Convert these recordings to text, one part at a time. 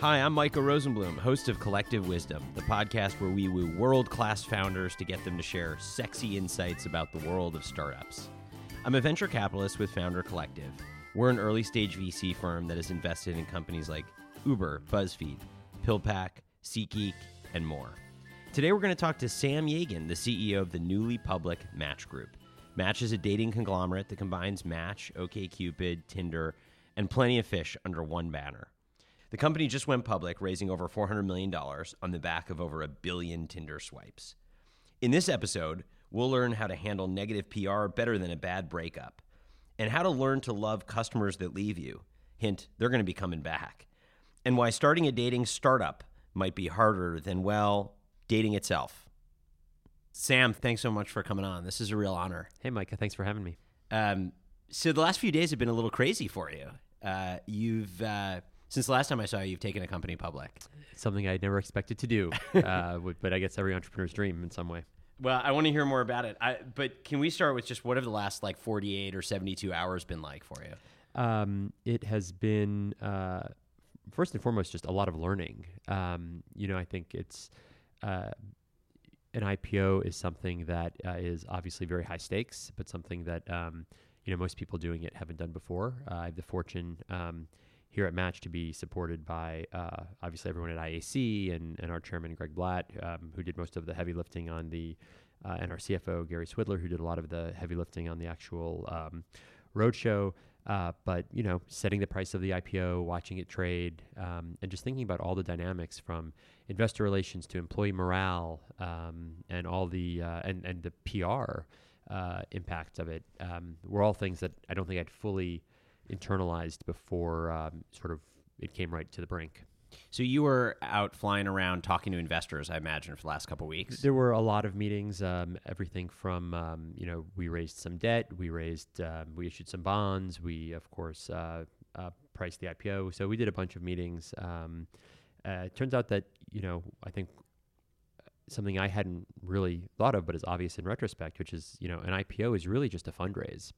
Hi, I'm Micah Rosenbloom, host of Collective Wisdom, the podcast where we woo world class founders to get them to share sexy insights about the world of startups. I'm a venture capitalist with Founder Collective. We're an early stage VC firm that has invested in companies like Uber, BuzzFeed, PillPack, SeatGeek, and more. Today we're going to talk to Sam Yagan, the CEO of the newly public Match Group. Match is a dating conglomerate that combines Match, OkCupid, Tinder, and plenty of fish under one banner. The company just went public, raising over $400 million on the back of over a billion Tinder swipes. In this episode, we'll learn how to handle negative PR better than a bad breakup, and how to learn to love customers that leave you. Hint, they're going to be coming back. And why starting a dating startup might be harder than, well, dating itself. Sam, thanks so much for coming on. This is a real honor. Hey, Micah, thanks for having me. Um, so the last few days have been a little crazy for you. Uh, you've uh, since the last time I saw you, you've taken a company public. Something I never expected to do, uh, but I guess every entrepreneur's dream in some way. Well, I want to hear more about it. I, but can we start with just what have the last like 48 or 72 hours been like for you? Um, it has been uh, first and foremost just a lot of learning. Um, you know, I think it's uh, an IPO is something that uh, is obviously very high stakes, but something that um, you know most people doing it haven't done before. Uh, I have the fortune um, here at Match to be supported by uh, obviously everyone at IAC and, and our chairman Greg Blatt, um, who did most of the heavy lifting on the, uh, and our CFO Gary Swidler, who did a lot of the heavy lifting on the actual um, roadshow. Uh, but you know, setting the price of the IPO, watching it trade, um, and just thinking about all the dynamics from investor relations to employee morale um, and all the uh, and and the PR uh, impacts of it um, were all things that I don't think I'd fully internalized before um, sort of it came right to the brink. So you were out flying around talking to investors, I imagine, for the last couple weeks. There were a lot of meetings. Um, everything from um, you know we raised some debt, we raised um, we issued some bonds, we of course uh, uh, priced the IPO. So we did a bunch of meetings. Um, uh, it turns out that you know I think something I hadn't really thought of, but is obvious in retrospect, which is you know an IPO is really just a fundraise.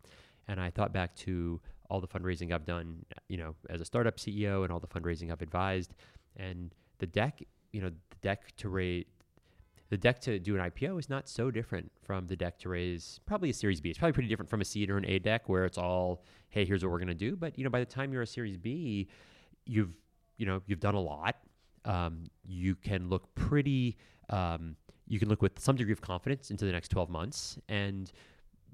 And I thought back to all the fundraising I've done, you know, as a startup CEO and all the fundraising I've advised. And the deck, you know, the deck to raise, the deck to do an IPO is not so different from the deck to raise probably a Series B. It's probably pretty different from a seed or an A deck where it's all, hey, here's what we're going to do. But you know, by the time you're a Series B, you've you know you've done a lot. Um, you can look pretty. Um, you can look with some degree of confidence into the next 12 months, and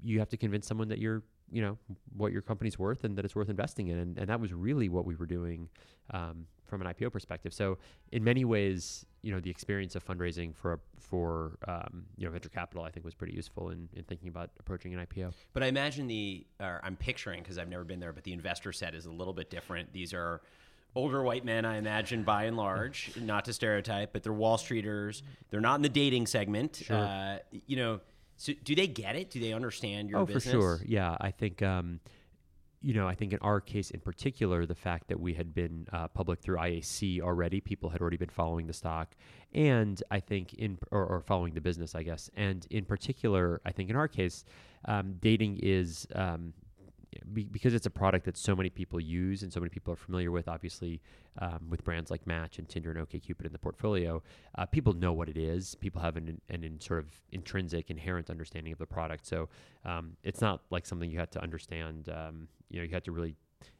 you have to convince someone that you're you know what your company's worth and that it's worth investing in and, and that was really what we were doing um, from an IPO perspective so in many ways you know the experience of fundraising for a, for um, you know venture capital I think was pretty useful in, in thinking about approaching an IPO but I imagine the or I'm picturing because I've never been there but the investor set is a little bit different these are older white men, I imagine, by and large, not to stereotype, but they're Wall Streeters. They're not in the dating segment. Sure. Uh, you know, so do they get it? Do they understand your oh, business? for sure. Yeah, I think. Um, you know, I think in our case in particular, the fact that we had been uh, public through IAC already, people had already been following the stock, and I think in or, or following the business, I guess. And in particular, I think in our case, um, dating is um, because it's a product that so many people use and so many people are familiar with, obviously, um, with brands like Match and Tinder and OkCupid in the portfolio, uh, people know what it is. People have an, an, an, sort of intrinsic, inherent understanding of the product. So um, it's not like something you had to understand. Um, you know, you had to really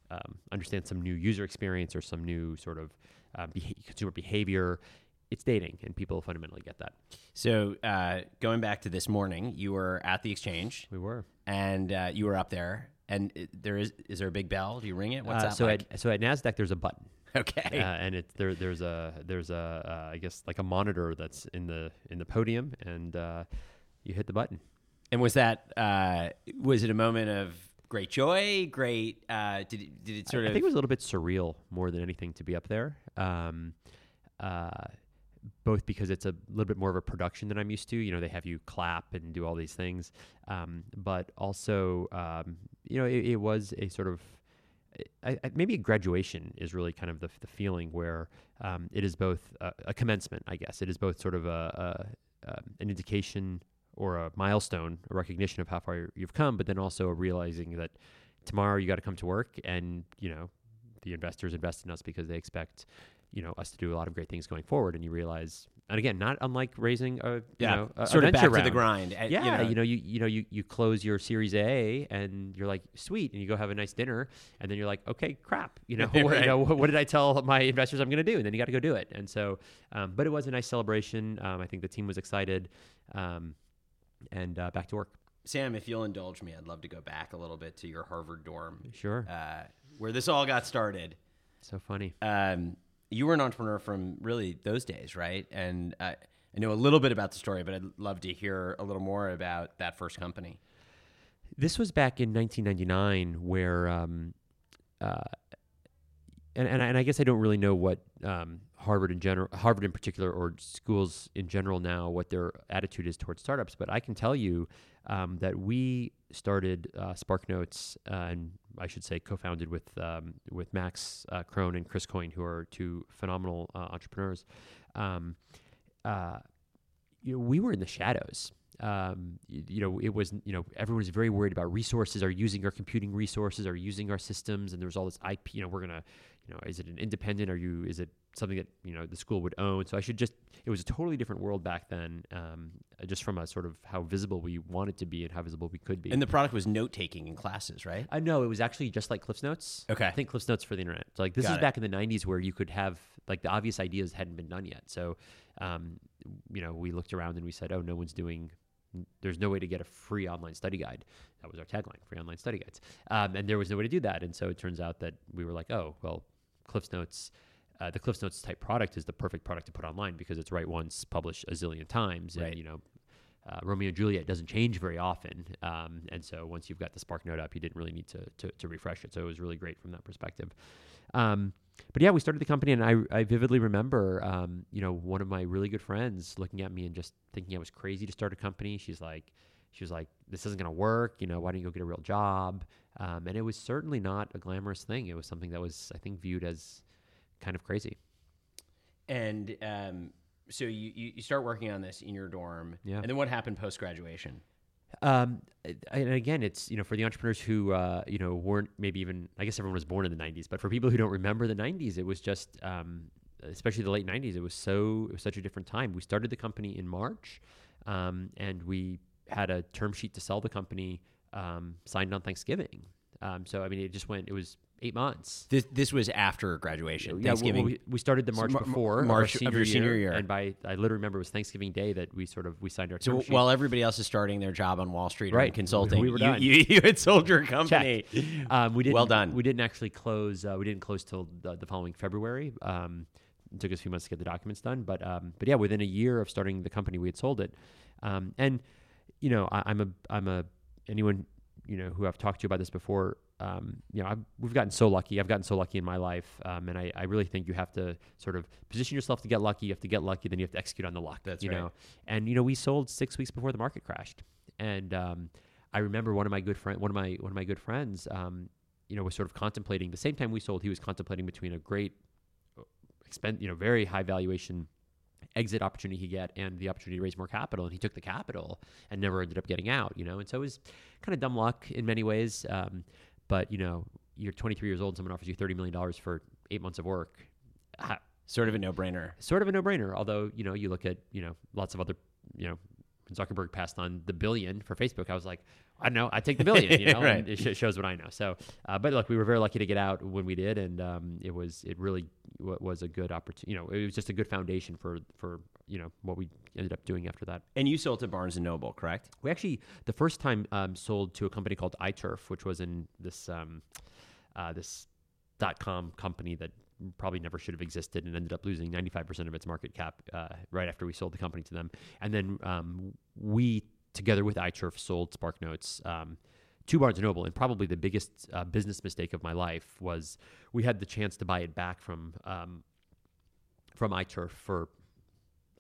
um, understand some new user experience or some new sort of uh, beha- consumer behavior it's dating, and people fundamentally get that. So, uh, going back to this morning, you were at the exchange. We were, and uh, you were up there, and it, there is is there a big bell? Do you ring it? What's uh, that so like? At, so at Nasdaq, there's a button. Okay. Uh, and it's there. There's a there's a uh, I guess like a monitor that's in the in the podium, and uh, you hit the button. And was that uh, was it a moment of great joy? Great. Uh, did it, did it sort I, of? I think it was a little bit surreal more than anything to be up there. Um, uh, both because it's a little bit more of a production than I'm used to. You know, they have you clap and do all these things, um, but also, um, you know, it, it, was a sort of I, I, maybe a graduation is really kind of the, the feeling where um, it is both a, a, commencement, I guess. It is both sort of a, a um, an indication or a milestone, a recognition of how far you've come, but then also realizing that tomorrow you got to come to work and you know the investors invest in us because they expect you know us to do a lot of great things going forward. And you realize, and again, not unlike raising a you Yeah, know a, a sort of back venture to the grind. uh, Yeah, you know. you you know you you close your Series A and you're like sweet, and you go have a nice dinner, and then you're like, okay, crap, you know, what, you know, what, what did I tell my investors I'm going to do? And then you got to go do it. And so, um, but it was a nice celebration. Um, I think the team was excited, um, and uh, back to work. Sam, if you'll indulge me, I'd love to go back a little bit to your Harvard dorm, Sure, uh, where this all got started. so funny. You were an entrepreneur from really those days, right? And uh, I know a little bit about the story, but I'd love to hear a little more about that first company. This was back in 1999, where, um, uh, and, and, I- and I guess I don't really know what um, Harvard in general, Harvard in particular, or schools in general now, what their attitude is towards startups. But I can tell you um, that we started uh, SparkNotes, uh, and I should say co-founded with um, with Max uh, Krohn and Chris Coyne, who are two phenomenal uh, entrepreneurs. Um, uh, you know, we were in the shadows. Um, you, you know, it was, you know, everyone was very worried about resources, are using our computing resources, are using our systems, and there was all this IP. You know, we're gonna, you know, is it an independent? Are you? Is it something that you know the school would own? So I should just. It was a totally different world back then, um, just from a sort of how visible we wanted to be and how visible we could be. And the product was note taking in classes, right? I know it was actually just like Cliffs Notes. Okay. I think Cliffs Notes for the internet. So like this Got is it. back in the '90s where you could have like the obvious ideas hadn't been done yet. So, um, you know, we looked around and we said, oh, no one's doing. There's no way to get a free online study guide. That was our tagline: free online study guides. Um, and there was no way to do that. And so it turns out that we were like, oh, well, Cliffs Notes. Uh, the Cliffs Notes type product is the perfect product to put online because it's write once, publish a zillion times, and Right. you know, uh, Romeo and Juliet doesn't change very often, um, and so once you've got the Spark Note up, you didn't really need to, to, to refresh it. So it was really great from that perspective. Um, but yeah, we started the company, and I, I vividly remember, um, you know, one of my really good friends looking at me and just thinking I was crazy to start a company. She's like, she was like, "This isn't going to work. You know, why don't you go get a real job?" Um, and it was certainly not a glamorous thing. It was something that was, I think, viewed as kind of crazy. And um, so you, you start working on this in your dorm. Yeah. And then what happened post graduation? Um, and again, it's you know for the entrepreneurs who uh, you know weren't maybe even I guess everyone was born in the '90s, but for people who don't remember the '90s, it was just um, especially the late '90s. It was so it was such a different time. We started the company in March, um, and we had a term sheet to sell the company um, signed on Thanksgiving. Um, so I mean, it just went. It was eight months. This this was after graduation. Yeah, Thanksgiving. we, we started the March Mar- Mar- before March of your senior, year. and by I literally remember it was Thanksgiving Day that we sort of we signed our so sheet. while everybody else is starting their job on Wall Street Right. consulting, We were you, done. you, you had sold your company. Um, we didn't, Well done. We didn't actually close. Uh, we didn't close till the, the following February. Um, it took us a few months to get the documents done, but um, but yeah, within a year of starting the company, we had sold it. Um, and you know, I, I'm a I'm a anyone you know who I've talked to about this before. Um, you know, I've, we've gotten so lucky. I've gotten so lucky in my life, um, and I, I really think you have to sort of position yourself to get lucky. You have to get lucky, then you have to execute on the luck. That's you right. know. And you know, we sold six weeks before the market crashed, and um, I remember one of my good friend, one of my one of my good friends, um, you know, was sort of contemplating the same time we sold. He was contemplating between a great, expen- you know, very high valuation exit opportunity he get and the opportunity to raise more capital, and he took the capital and never ended up getting out. You know, and so it was kind of dumb luck in many ways. Um, but you know, you're 23 years old, and someone offers you 30 million dollars for eight months of work. Ha- Sort of a no brainer. sort of a no-brainer. Although you know, you look at you know lots of other you know. Zuckerberg passed on the billion for Facebook. I was like, I don't know, I take the billion, you know, Right. it sh- shows what I know. So, uh, but look, we were very lucky to get out when we did, and um, it was it really w- was a good opportunity. You know, it was just a good foundation for for you know what we ended up doing after that. And you sold to Barnes and Noble, correct? We actually the first time um, sold to a company called iTurf, which was in this um, uh, this dot com company that probably never should have existed and ended up losing 95% of its market cap uh, right after we sold the company to them. And then um, we, together with iTurf, sold SparkNotes um, to Barnes & Noble. And probably the biggest uh, business mistake of my life was we had the chance to buy it back from um, from iTurf for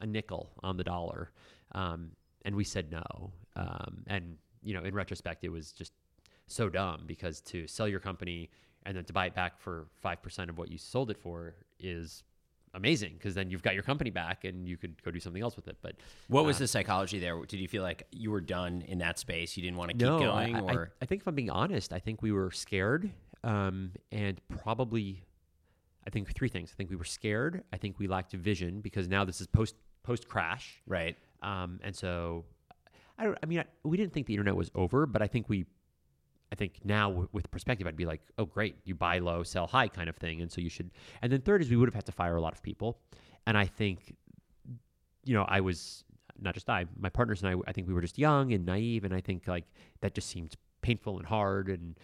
a nickel on the dollar. Um, and we said no. Um, and, you know, in retrospect, it was just so dumb because to sell your company and then to buy it back for 5% of what you sold it for is amazing because then you've got your company back and you could go do something else with it. But What was uh, the psychology there? Did you feel like you were done in that space? You didn't want to keep no, going, I, I- or I, think if I'm being honest, I think we were scared um, and probably. I think three things. I think we were scared. I think we lacked vision because now this is post post crash, Right. um, and so I don't. I mean, I, we didn't think the internet was over, but I think we. I think now w- with perspective, I'd be like, oh, great, you buy low, sell high kind of thing. And so you should. And then third is we would have had to fire a lot of people. And I think, you know, I was not just I, my partners and I, I think we were just young and naive. And I think like that just seemed painful and hard. And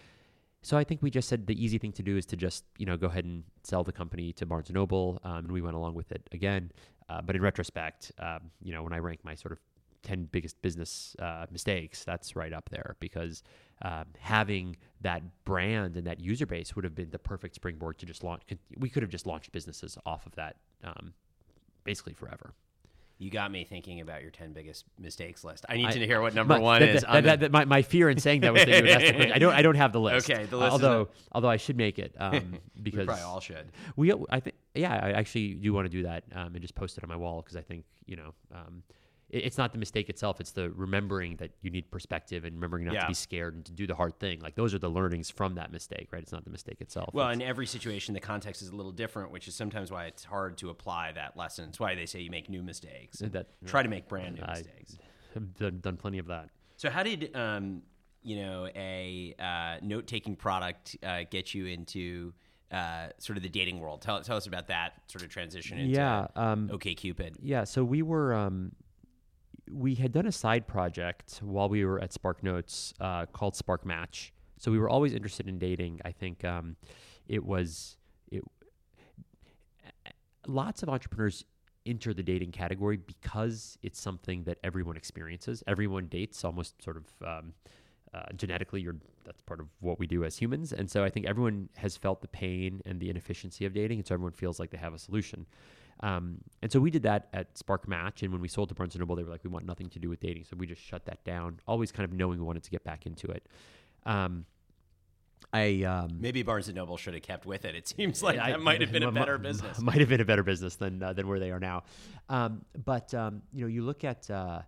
so I think we just said the easy thing to do is to just, you know, go ahead and sell the company to Barnes Noble. Um, and we went along with it again. Uh, but in retrospect, um, you know, when I rank my sort of 10 biggest business uh, mistakes, that's right up there because um, having that brand and that user base would have been the perfect springboard to just launch. We could have just launched businesses off of that um, basically forever. You got me thinking about your 10 biggest mistakes list. I need I- to hear what number My- one that- is. that- that- the- my, my fear in saying that was that you would ask the question. I don't. I don't have the list. Okay, the list is although although I should make it um, we because probably all should. we I think yeah I actually do want to do that um, and just post it on my wall because I think you know um, it's not the mistake itself it's the remembering that you need perspective and remembering not Yeah. to be scared and to do the hard thing like those are the learnings from that mistake right it's not the mistake itself Well, It's- in every situation, the context is a little different, which is sometimes why it's hard to apply that lesson. It's why they say you make new mistakes. that Try to make brand new I- mistakes. I've done, done plenty of that So, how did um, you know a uh, note-taking product uh, get you into uh, sort of the dating world? Tell, tell us about that sort of transition into yeah um, OK Cupid. Yeah, so we were um, we had done a side project while we were at Spark Notes uh, called Spark Match. So we were always interested in dating. I think um, it was it. Lots of entrepreneurs enter the dating category because it's something that everyone experiences. Everyone dates almost sort of um, uh, genetically. You're that's part of what we do as humans, and so I think everyone has felt the pain and the inefficiency of dating, and so everyone feels like they have a solution. Um, and so we did that at Spark Match, and when we sold to Barnes and Noble, they were like, "We want nothing to do with dating," so we just shut that down. Always kind of knowing we wanted to get back into it. Um, I um, Maybe Barnes and Noble should have kept with it. It seems like I- that might have been a better business. Might have been a better business than uh, than where they are now. Um, but um, you know, you look at. Uh,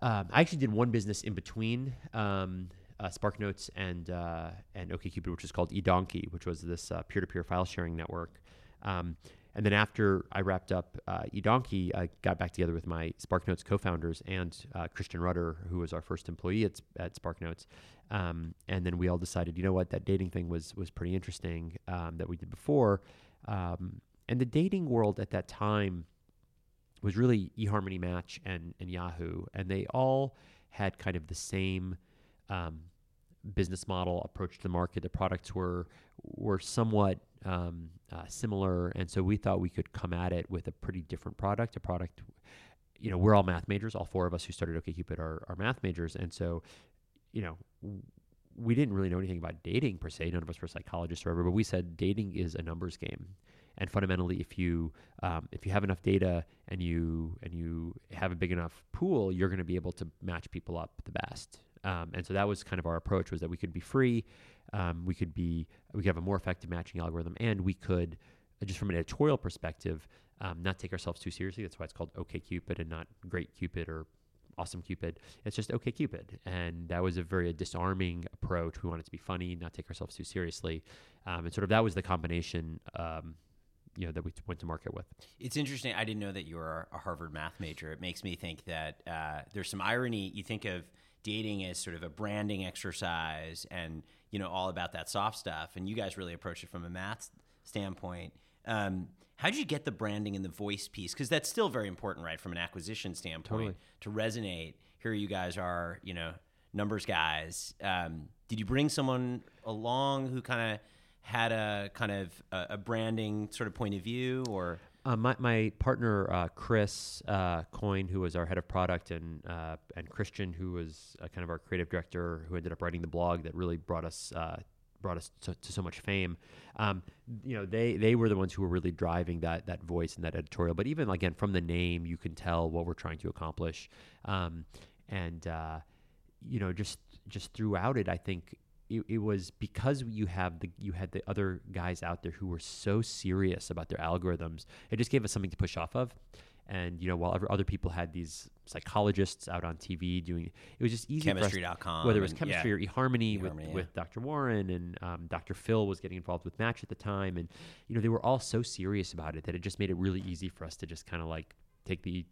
um, I actually did one business in between um, uh, SparkNotes and uh, and OkCupid, which is called eDonkey, which was this uh, peer-to-peer file sharing network. Um, and then after I wrapped up uh, eDonkey, I got back together with my SparkNotes co-founders and uh, Christian Rudder, who was our first employee at, at SparkNotes. Um, and then we all decided, you know what, that dating thing was was pretty interesting um, that we did before. Um, and the dating world at that time was really eHarmony Match and, and Yahoo, and they all had kind of the same um, business model approach to the market. The products were were somewhat um, uh, similar, and so we thought we could come at it with a pretty different product. A product, you know, we're all math majors. All four of us who started OkCupid are, are math majors, and so you know. We didn't really know anything about dating per se. None of us were psychologists or whatever, but we said dating is a numbers game and fundamentally if you um, if you have enough data and you and you have a big enough pool you're going to be able to match people up the best. Um, and so that was kind of our approach was that we could be free um, we could be we could have a more effective matching algorithm and we could uh, just from an editorial perspective um, not take ourselves too seriously. That's why it's called okcupid and not great cupid or awesome cupid it's just okay cupid and that was a very disarming approach. We wanted to be funny not take ourselves too seriously. Um, and sort of that was the combination um, you know that we went to market with. It's interesting. I didn't know that you were a Harvard math major. It makes me think that uh, there's some irony. You think of dating as sort of a branding exercise, and you know all about that soft stuff. And you guys really approach it from a math standpoint. Um, how did you get the branding and the voice piece? Because that's still very important, right, from an acquisition standpoint to resonate. Here you guys are, you know, numbers guys. Um, did you bring someone along who kind of had a kind of a, a branding sort of point of view, or Uh, my, my partner uh, Chris uh, Coyne, who was our head of product, and uh, and Christian, who was uh, kind of our creative director, who ended up writing the blog that really brought us uh, brought us to, to so much fame. Um, you know, they they were the ones who were really driving that that voice and that editorial. But even again, from the name, you can tell what we're trying to accomplish. Um, and you know, just just throughout it, I think it, it was because you have the you had the other guys out there who were so serious about their algorithms. It just gave us something to push off of, And you know, while other- other people had these psychologists out on TV doing, it was just easy Chemistry.com. whether it was and- chemistry yeah. or eHarmony with, yeah. with Dr. Warren and um, Dr. Phil was getting involved with Match at the time, and you know they were all so serious about it that it just made it really easy for us to just kind of like take the,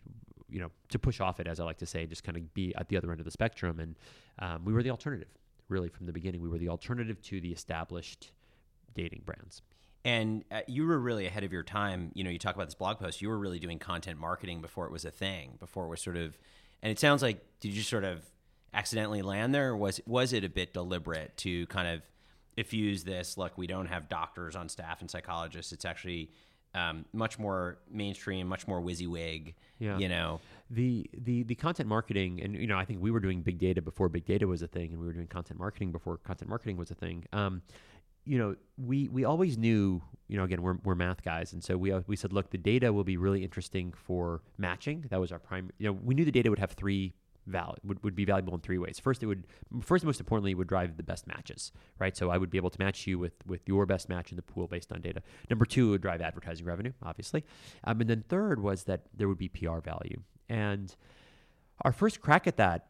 you know, to push off it as I like to say, just kind of be at the other end of the spectrum, and um, we were the alternative, really from the beginning. We were the alternative to the established dating brands. And uh, you were really ahead of your time. You know, you talk about this blog post. You were really doing content marketing before it was a thing. Before it was sort of, and it sounds like did you sort of accidentally land there, or was was it a bit deliberate to kind of effuse this? Look, we don't have doctors on staff and psychologists. It's actually um, much more mainstream, much more WYSIWYG. Yeah. You know, the the the content marketing and you know I think we were doing big data before big data was a thing and we were doing content marketing before content marketing was a thing um, you know we we always knew you know again we're, we're math guys and so we we said look the data will be really interesting for matching that was our prime you know we knew the data would have three val would, would be valuable in three ways. First it would first most importantly would drive the best matches right? So i would be able to match you with with your best match in the pool based on data. Number two it would drive advertising revenue obviously. Um, and then third was that there would be pr value. And our first crack at that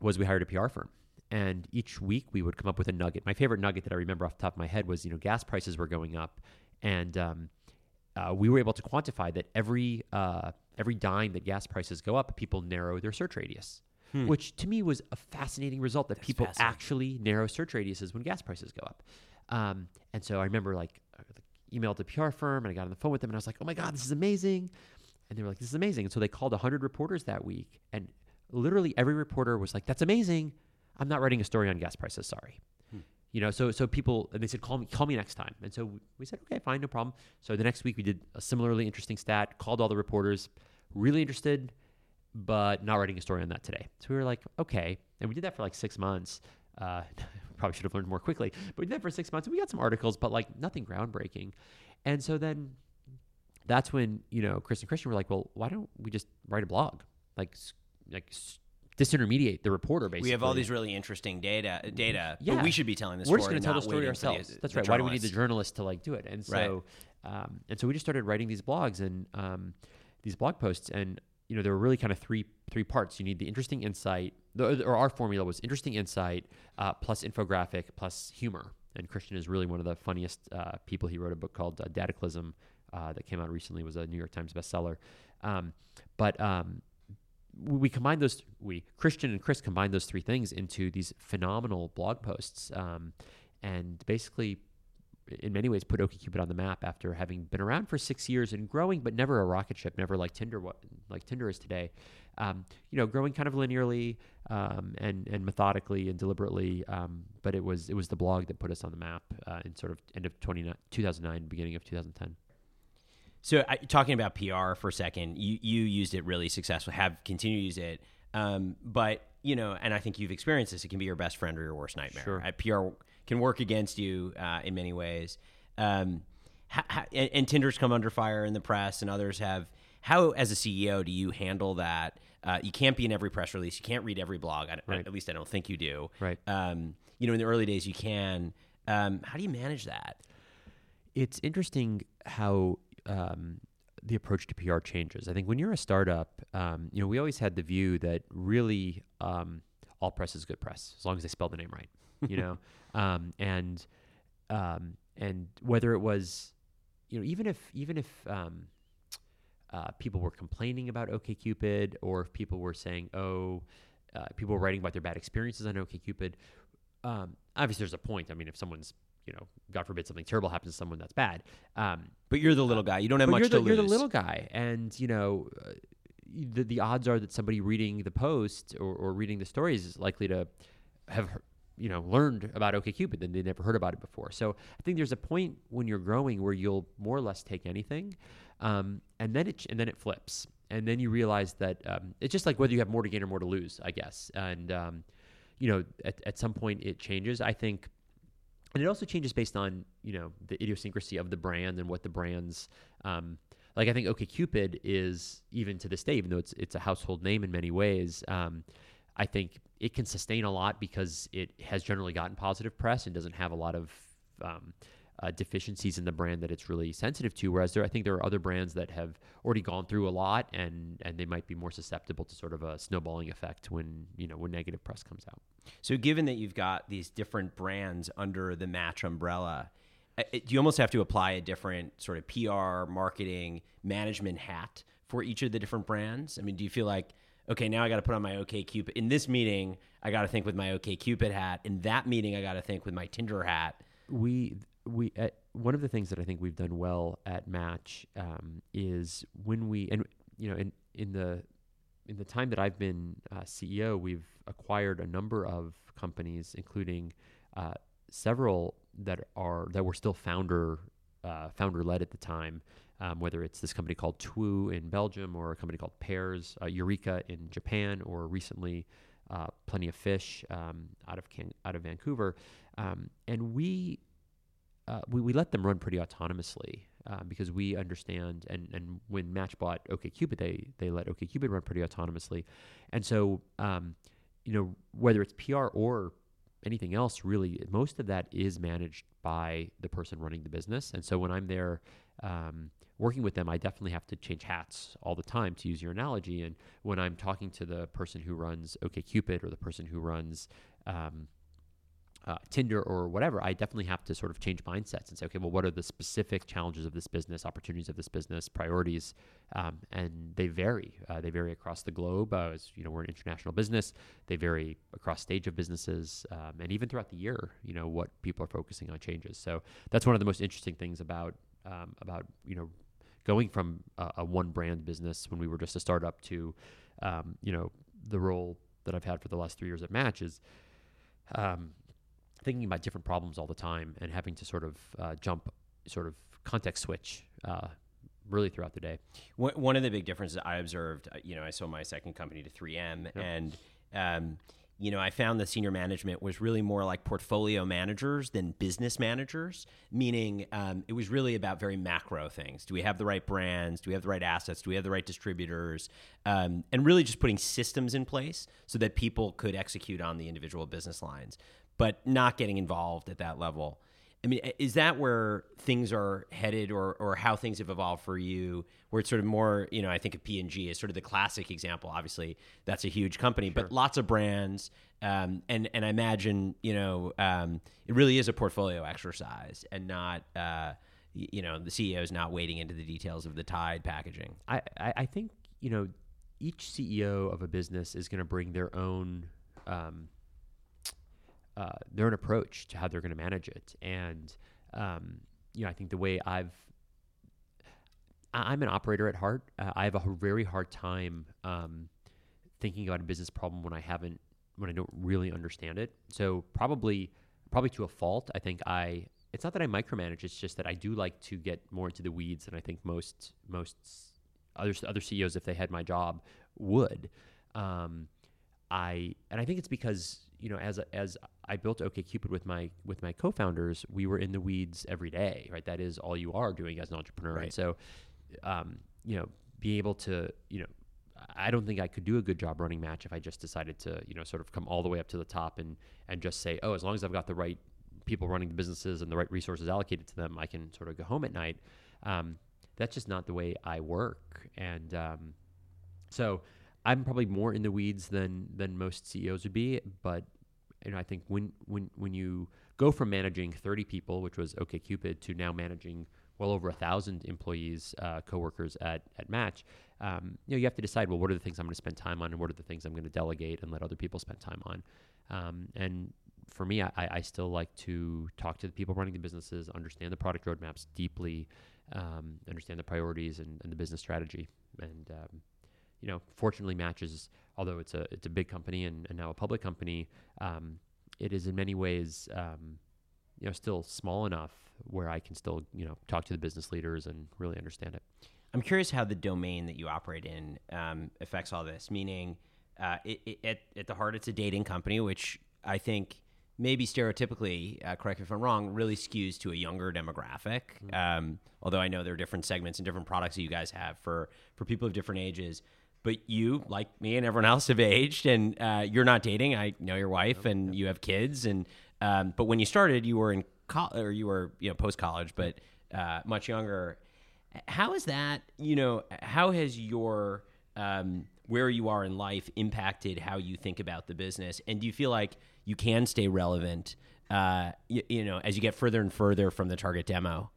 was we hired a PR firm. And each week we would come up with a nugget. My favorite nugget that I remember off the top of my head was, you know, gas prices were going up, and um, uh, we were able to quantify that every uh, every dime that gas prices go up, people narrow their search radius, which to me was a fascinating result that people actually narrow search radiuses when gas prices go up. Um, and so I remember like emailed the PR firm and I got on the phone with them and I was like, oh my god, this is amazing. And they were like, this is amazing. And so they called 100 reporters that week. And literally every reporter was like, that's amazing. I'm not writing a story on gas prices. Sorry. You know, so so people and they said call me call me next time, and so we- said okay, fine, no problem. So the next week we did a similarly interesting stat, called all the reporters, really interested, but not writing a story on that today. So we were like, okay, and we did that for like six months. Uh, probably should have learned more quickly, but we did that for six months. And we got some articles, but like nothing groundbreaking. And so then that's when you know Chris and Christian were like, well, why don't we just write a blog, like like disintermediate the reporter basically. we have all these really interesting data. Data. Yeah. But we should be telling this We're just going to tell the story for the- ourselves. That's the right. Why do we need the journalists. journalist to like do it? And Right. so, um, and so we just started writing these blogs and um, these blog posts, and you know there were really kind of three three parts. You need the interesting insight, the, or our formula was interesting insight uh, plus infographic plus humor. And Christian is really one of the funniest uh, people. He wrote a book called uh, Dataclysm uh, that came out recently. It was a New York Times bestseller. Um, but um, we combined those we christian and chris combined those three things into these phenomenal blog posts um, and basically in many ways put okcupid on the map after having been around for six years and growing but never a rocket ship never like tinder like tinder is today. Um, you know growing kind of linearly um, and and methodically and deliberately um, but it was it was the blog that put us on the map uh, in sort of end of 29, 2009 beginning of 2010 So, I, talking about PR for a second, you you used it really successfully, have continued to use it, um, but you know, and I think you've experienced this. It can be your best friend or your worst nightmare. Sure. Uh, PR can work against you uh, in many ways. Um, ha, ha, and, and Tinder's come under fire in the press, and others have. How, as a CEO, do you handle that? Uh, you can't be in every press release. You can't read every blog. I, Right. At least I don't think you do. Right. Um, you know, in the early days, you can. Um, how do you manage that? it's interesting how um, the approach to PR changes. I think when you're a startup, um, you know, we always had the view that really um, all press is good press as long as they spell the name right, you know, um, and um, and whether it was, you know, even if even if um, uh, people were complaining about OKCupid or if people were saying, oh, uh, people were writing about their bad experiences on OKCupid. Um, obviously, there's a point. I mean, if someone's, you know, God forbid something terrible happens to someone, that's bad. Um, But you're the little guy. You don't have much you're the, to you're the little guy, and you know, uh, the the odds are that somebody reading the post or, or reading the stories is likely to have you know learned about OkCupid than they never heard about it before. So I think there's a point when you're growing where you'll more or less take anything, um, and then it and then it flips, and then you realize that um, it's just like whether you have more to gain or more to lose, I guess. And um, you know, at at some point it changes. I think and it also changes based on you know the idiosyncrasy of the brand and what the brand's um, like. I think OkCupid is even to this day, even though it's it's a household name in many ways. Um, I think it can sustain a lot because it has generally gotten positive press and doesn't have a lot of um, uh, deficiencies in the brand that it's really sensitive to. Whereas there, I think there are other brands that have already gone through a lot, and and they might be more susceptible to sort of a snowballing effect when you know when negative press comes out. So, given that you've got these different brands under the Match umbrella, uh, do you almost have to apply a different sort of PR, marketing, management hat for each of the different brands? I mean, do you feel like okay, now I got to put on my OK Cupid. In this meeting, I got to think with my OK Cupid hat. In that meeting, I got to think with my Tinder hat. We we uh, one of the things that I think we've done well at Match um, is when we and you know in in the in the time that I've been uh, CEO, we've acquired a number of companies, including uh, several that are that were still founder uh, founder led at the time. Um, whether it's this company called Twoo in Belgium or a company called Pairs, uh, Eureka in Japan, or recently uh, Plenty of Fish um, out of Can- out of Vancouver, um, and we uh, we, we let them run pretty autonomously uh, because we understand and, and when Match bought OKCupid, they they let OKCupid run pretty autonomously, and so um, you know whether it's PR or anything else, really, most of that is managed by the person running the business. And so when I'm there um, working with them, I definitely have to change hats all the time, to use your analogy. And when I'm talking to the person who runs OKCupid or the person who runs um, uh, Tinder or whatever, I definitely have to sort of change mindsets and say, okay, well, what are the specific challenges of this business, opportunities of this business, priorities, um, and they vary. Uh, they vary across the globe. Uh, as you know, we're an international business. They vary across stage of businesses, um, and even throughout the year. You know, what people are focusing on changes. So that's one of the most interesting things about um, about you know going from a, a, one brand business when we were just a startup to um, you know the role that I've had for the last three years at Match is um, thinking about different problems all the time and having to sort of uh, jump, sort of context switch uh, really throughout the day. One of the big differences I observed, uh, you know, I sold my second company to 3M, yep. and um, you know, I found the senior management was really more like portfolio managers than business managers, meaning um, it was really about very macro things. Do we have the right brands? Do we have the right assets? Do we have the right distributors? Um, and really just putting systems in place so that people could execute on the individual business lines but not getting involved at that level. I mean, is that where things are headed, or or how things have evolved for you? Where it's sort of more, you know, I think of P and G is sort of the classic example. Obviously, that's a huge company, sure. but lots of brands, um, and and I imagine, you know, um, it really is a portfolio exercise, and not, uh, you know, the CEO is not wading into the details of the Tide packaging. I I think you know, each CEO of a business is going to bring their own. Um, uh, their own approach to how they're going to manage it. And um, you know, I think the way I've I'm an operator at heart. Uh, I have a very hard time um, thinking about a business problem when I haven't when I don't really understand it. So probably probably to a fault, I think I it's not that I micromanage. It's just that I do like to get more into the weeds than I think most most other other CEOs, if they had my job, would. Um, I and I think it's because you know as as I built OKCupid with my with my co-founders, we were in the weeds every day, right? That is all you are doing as an entrepreneur. Right. And so, um, you know, be able to, you know, I don't think I could do a good job running Match if I just decided to, you know, sort of come all the way up to the top and and just say, oh, as long as I've got the right people running the businesses and the right resources allocated to them, I can sort of go home at night. Um, that's just not the way I work, and um, so I'm probably more in the weeds than than most CEOs would be, but you know, I think when when when you go from managing 30 people, which was OKCupid, to now managing well over a thousand employees, uh, coworkers at at Match, um, you know, you have to decide well, what are the things I'm going to spend time on, and what are the things I'm going to delegate and let other people spend time on. Um, and for me, I, I, still like to talk to the people running the businesses, understand the product roadmaps deeply, um, understand the priorities and, and, the business strategy, and um, you know, fortunately, matches. Although it's a it's a big company and, and now a public company, um, it is in many ways, um, you know, still small enough where I can still you know talk to the business leaders and really understand it. I'm curious how the domain that you operate in um, affects all this. Meaning, uh, it, it, at, at the heart, it's a dating company, which I think maybe stereotypically, uh, correct me if I'm wrong, really skews to a younger demographic. Mm-hmm. Um, although I know there are different segments and different products that you guys have for for people of different ages but you, like me and everyone else, have aged, and uh, you're not dating. I know your wife, and you have kids, and um, but when you started, you were in col- or you were you know post college, but uh, much younger. How is that? You know, how has your um, where you are in life impacted how you think about the business? And do you feel like you can stay relevant? Uh, you, you know, as you get further and further from the target demo.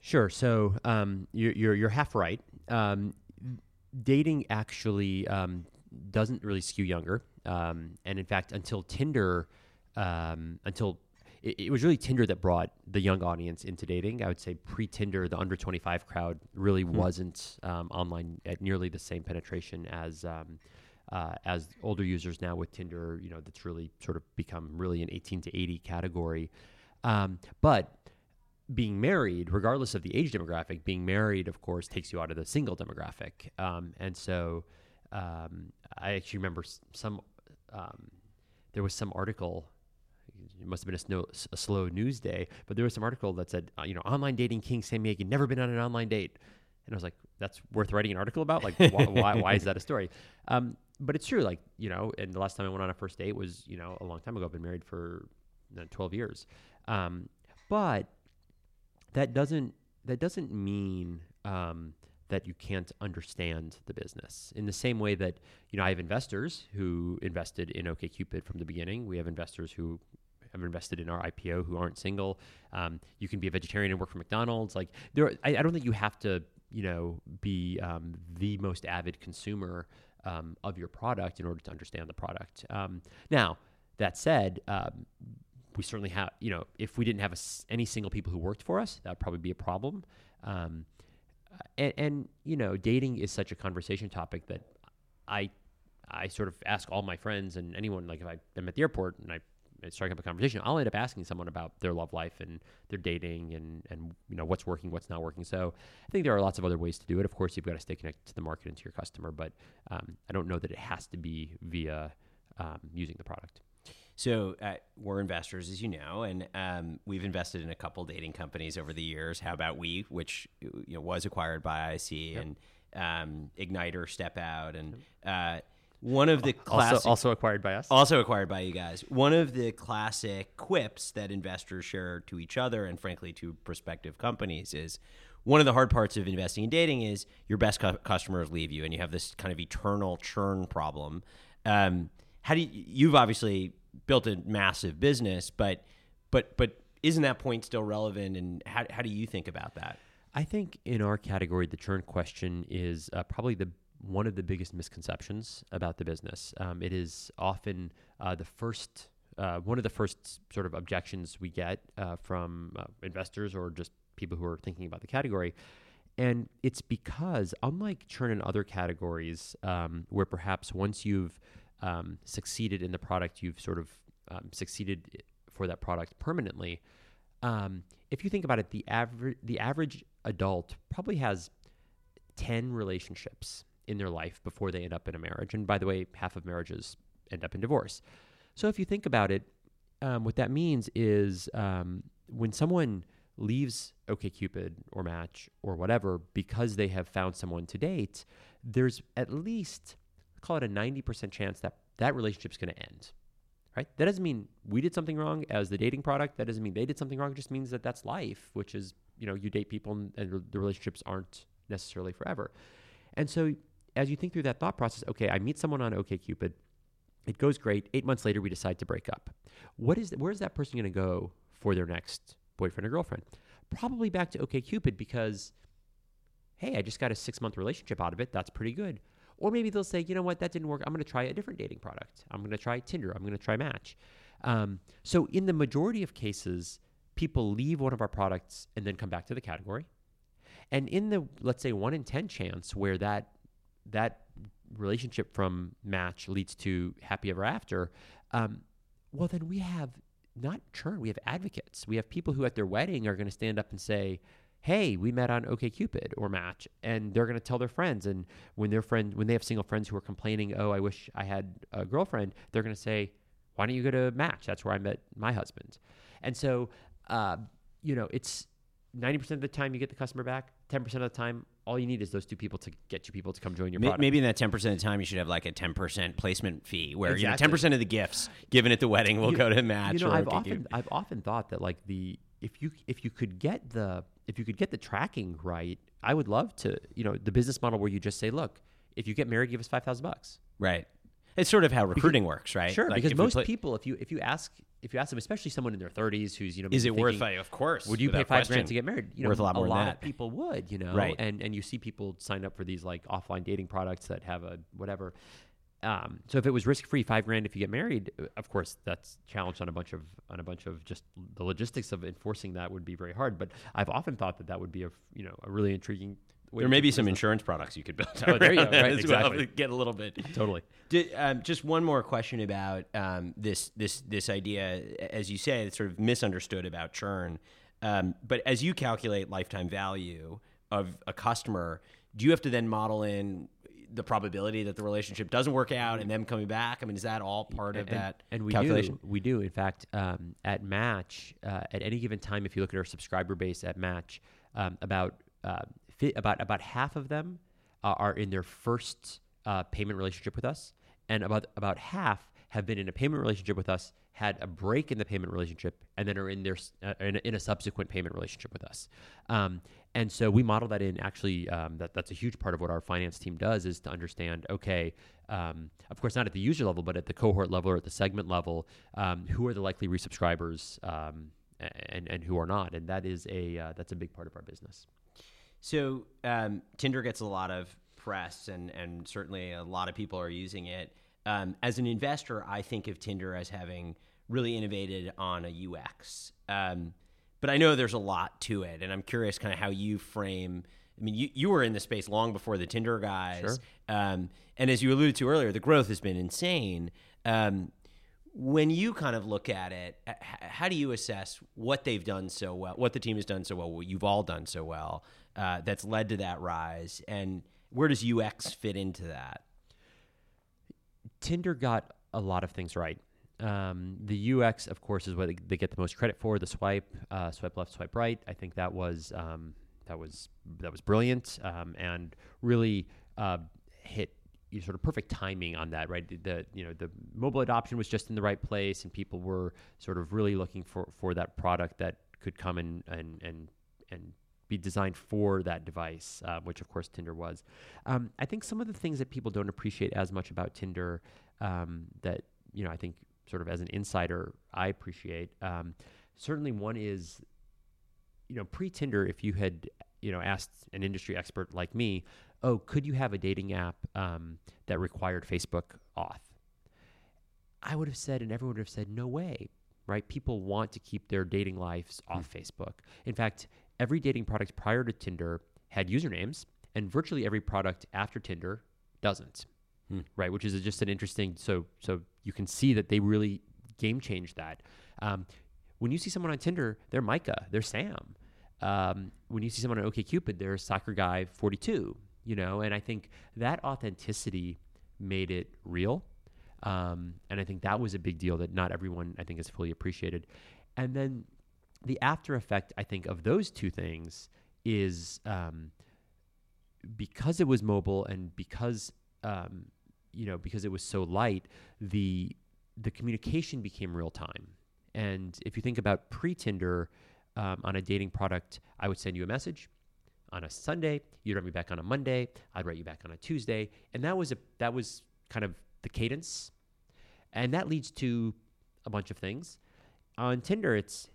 Sure. So um, you're, you're you're half right. Um, dating actually um, doesn't really skew younger, um, and in fact, until Tinder, um, until it, it, was really Tinder that brought the young audience into dating. I would say pre Tinder, the under 25 crowd really hmm. wasn't um, online at nearly the same penetration as. Um, uh, as older users now with Tinder, you know, that's really sort of become really an 18 to 80 category. Um, but being married, regardless of the age demographic, being married, of course, takes you out of the single demographic. Um, and so um, I actually remember some, um, there was some article it must have been a, snow, a, slow news day, but there was some article that said, uh, you know, online dating king Sam Yagan never been on an online date. And I was like, that's worth writing an article about? Like, why, why, why, is that a story? Um, but it's true. Like, you know, and the last time I went on a first date was, you know, a long time ago. I've been married for you know, 12 years. Um, but that doesn't, that doesn't mean, um, that you can't understand the business. In the same way that, you know, I have investors who invested in OKCupid from the beginning. We have investors who have invested in our IPO who aren't single. Um, you can be a vegetarian and work for McDonald's. Like there, I, I don't think you have to, you know, be um, the most avid consumer um, of your product in order to understand the product. Um, now, that said, um, we certainly have, you know, if we didn't have a, any single people who worked for us, that would probably be a problem. Um, and, and you know, dating is such a conversation topic that I I sort of ask all my friends and anyone like if I am at the airport and I strike up a conversation, I'll end up asking someone about their love life and their dating and and you know what's working, what's not working. So I think there are lots of other ways to do it. Of course, you've got to stay connected to the market and to your customer, but um, I don't know that it has to be via um, using the product. So uh, we're investors, as you know, and um, we've invested in a couple dating companies over the years. HowAboutWe, which you know was acquired by IC yep. and um, Igniter, Step Out, and uh, one of the classic, also, also acquired by us, also acquired by you guys. One of the classic quips that investors share to each other and frankly to prospective companies is one of the hard parts of investing in dating is your best cu- customers leave you, and you have this kind of eternal churn problem. Um, how do you, you've obviously built a massive business, but but but isn't that point still relevant? And how how do you think about that? I think in our category, the churn question is uh, probably the one of the biggest misconceptions about the business. Um, it is often uh, the first, uh, one of the first sort of objections we get uh, from uh, investors or just people who are thinking about the category. And it's because, unlike churn in other categories, um, where perhaps once you've um, succeeded in the product, you've sort of um, succeeded for that product permanently. Um, if you think about it, the average the average adult probably has ten relationships in their life before they end up in a marriage. And by the way, half of marriages end up in divorce. So if you think about it, um, what that means is um, when someone leaves OKCupid or Match or whatever because they have found someone to date, there's at least call it a 90% chance that that relationship is going to end. Right? That doesn't mean we did something wrong as the dating product. That doesn't mean they did something wrong. It just means that that's life, which is, you know, you date people and, and the relationships aren't necessarily forever. And so as you think through that thought process, okay, I meet someone on OKCupid. It goes great. Eight months later, we decide to break up. What is where is that person going to go for their next boyfriend or girlfriend? Probably back to OKCupid because, hey, I just got a six month relationship out of it. That's pretty good. Or maybe they'll say, you know what, that didn't work. I'm going to try a different dating product. I'm going to try Tinder. I'm going to try Match. Um, so in the majority of cases, people leave one of our products and then come back to the category. And in the let's say one in ten chance where that that relationship from match leads to happy ever after, um, well, then we have not churn, we have advocates. We have people who at their wedding are going to stand up and say, hey, we met on OKCupid or Match, and they're going to tell their friends. And when their friend, when they have single friends who are complaining, oh, I wish I had a girlfriend, they're going to say, why don't you go to Match? That's where I met my husband. And so, uh, you know, it's 90% of the time you get the customer back, 10% of the time all you need is those two people to get you people to come join your product. Maybe in that 10% of the time, you should have like a 10% placement fee where exactly. you know 10% of the gifts given at the wedding will you, go to match. You know, I've often, I've often thought that like the, if you if you could get the if you could get the tracking right, I would love to. You know, the business model where you just say, look, if you get married, give us five thousand bucks. Right. It's sort of how recruiting works, right? Sure, Like, because most people, if you if you ask if you ask them, especially someone in their thirties who's you know is it worth thinking, five? Of course. Would you pay five question. grand to get married? You know, Worth a lot more than of that. people would, you know, Right. And and you see people sign up for these like offline dating products that have a whatever. Um, so if it was risk free, five grand if you get married, uh, of course that's challenged on a bunch of on a bunch of just the logistics of enforcing that would be very hard. But I've often thought that that would be a you know a really intriguing. Way There may be some insurance products you could build. Oh, there you go. Right, as well exactly. to get a little bit. totally. Did, um, just one more question about um, this this this idea, as you say, it's sort of misunderstood about churn. Um, but as you calculate lifetime value of a customer, do you have to then model in the probability that the relationship doesn't work out and them coming back? I mean, is that all part of and, that and we calculation? do we do in fact um, at match uh, at any given time if you look at our subscriber base at match um, about uh, fi- about about half of them uh, are in their first uh, payment relationship with us and about about half have been in a payment relationship with us had a break in the payment relationship and then are in their uh, in, a, in a subsequent payment relationship with us um, and so we model that in actually um, that, that's a huge part of what our finance team does is to understand okay um, of course not at the user level but at the cohort level or at the segment level um, who are the likely resubscribers um, and, and who are not and that is a uh, that's a big part of our business So um, Tinder gets a lot of press, and and certainly a lot of people are using it. Um, as an investor, I think of Tinder as having really innovated on a UX. Um, but I know there's a lot to it, and I'm curious kind of how you frame. I mean, you, you were in the space long before the Tinder guys, Sure. um, and as you alluded to earlier, the growth has been insane. Um, when you kind of look at it, how do you assess what they've done so well, what the team has done so well, what you've all done so well, uh, that's led to that rise, and where does UX fit into that? Tinder got a lot of things right. Um, the UX, of course, is what they, get the most credit for. The swipe, uh, swipe left, swipe right. I think that was um, that was that was brilliant um, and really uh, hit you sort of perfect timing on that. Right, the, the you know the mobile adoption was just in the right place, and people were sort of really looking for for that product that could come and and and and be designed for that device, uh, which of course Tinder was. Um, I think some of the things that people don't appreciate as much about Tinder um, that you know I think sort of as an insider I appreciate. Um, certainly, one is you know pre Tinder, if you had you know asked an industry expert like me, oh, could you have a dating app um, that required Facebook auth? I would have said, and everyone would have said, no way. Right? People want to keep their dating lives off Facebook. In fact, every dating product prior to Tinder had usernames, and virtually every product after Tinder doesn't. Hmm. Right? Which is just an interesting. So so you can see that they really game changed that. Um, when you see someone on Tinder, they're Micah, they're Sam. Um, when you see someone on OkCupid, they're soccer guy 42. You know, and I think that authenticity made it real. Um, and I think that was a big deal that not everyone I think has fully appreciated. And then the after effect, I think, of those two things is um, because it was mobile and because um, you know because it was so light, the the communication became real time. And if you think about pre Tinder um, on a dating product, I would send you a message on a Sunday. You'd write me back on a Monday. I'd write you back on a Tuesday, and that was a that was kind of the cadence, and that leads to a bunch of things. On Tinder, it's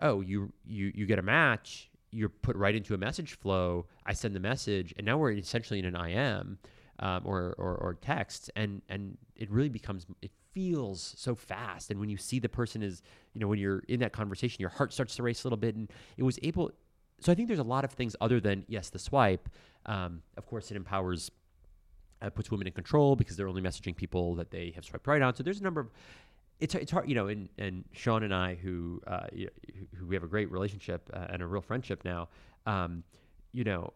oh you you you get a match, you're put right into a message flow. I send the message, and now we're essentially in an IM um, or, or or text, and and it really becomes it feels so fast. And when you see the person is you know when you're in that conversation, your heart starts to race a little bit, and it was able. So I think there's a lot of things other than yes, the swipe. Um, of course, it empowers uh, puts women in control because they're only messaging people that they have swiped right on. So there's a number of it's it's hard, you know, and and Sean and I, who uh, who we have a great relationship uh, and a real friendship now, um, you know,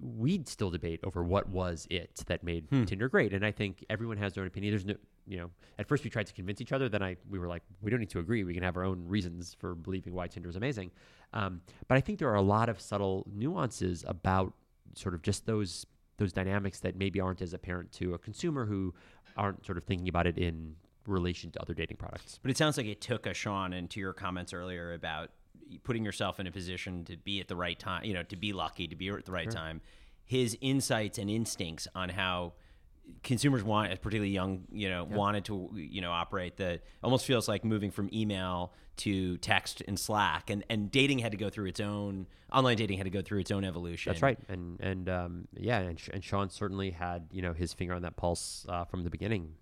we'd still debate over what was it that made Tinder great, and I think everyone has their own opinion. There's no, you know, at first we tried to convince each other, then I we were like, we don't need to agree. We can have our own reasons for believing why Tinder is amazing. Um, but I think there are a lot of subtle nuances about sort of just those those dynamics that maybe aren't as apparent to a consumer who aren't sort of thinking about it in relation to other dating products. But it sounds like it took a Sean, into your comments earlier about putting yourself in a position to be at the right time, you know, to be lucky, to be at the right time. His insights and instincts on how consumers want, particularly young, you know, wanted to, you know, operate that almost feels like moving from email to text and Slack, and and dating had to go through its own online dating had to go through its own evolution. That's right, and and um, yeah, and, and Sean certainly had you know his finger on that pulse uh, from the beginning.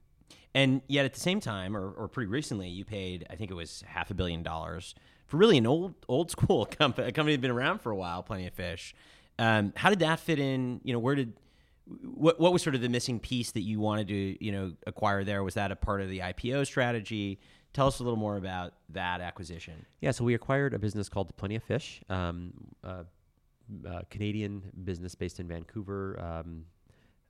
And yet, at the same time, or, or pretty recently, you paid I think it was half a billion dollars really an old old school company, a company that's been around for a while, Plenty of Fish. Um, how did that fit in? You know, where did what what was sort of the missing piece that you wanted to you know acquire there? Was that a part of the IPO strategy? Tell us a little more about that acquisition. Yeah, so we acquired a business called Plenty of Fish, um, a, a Canadian business based in Vancouver, um,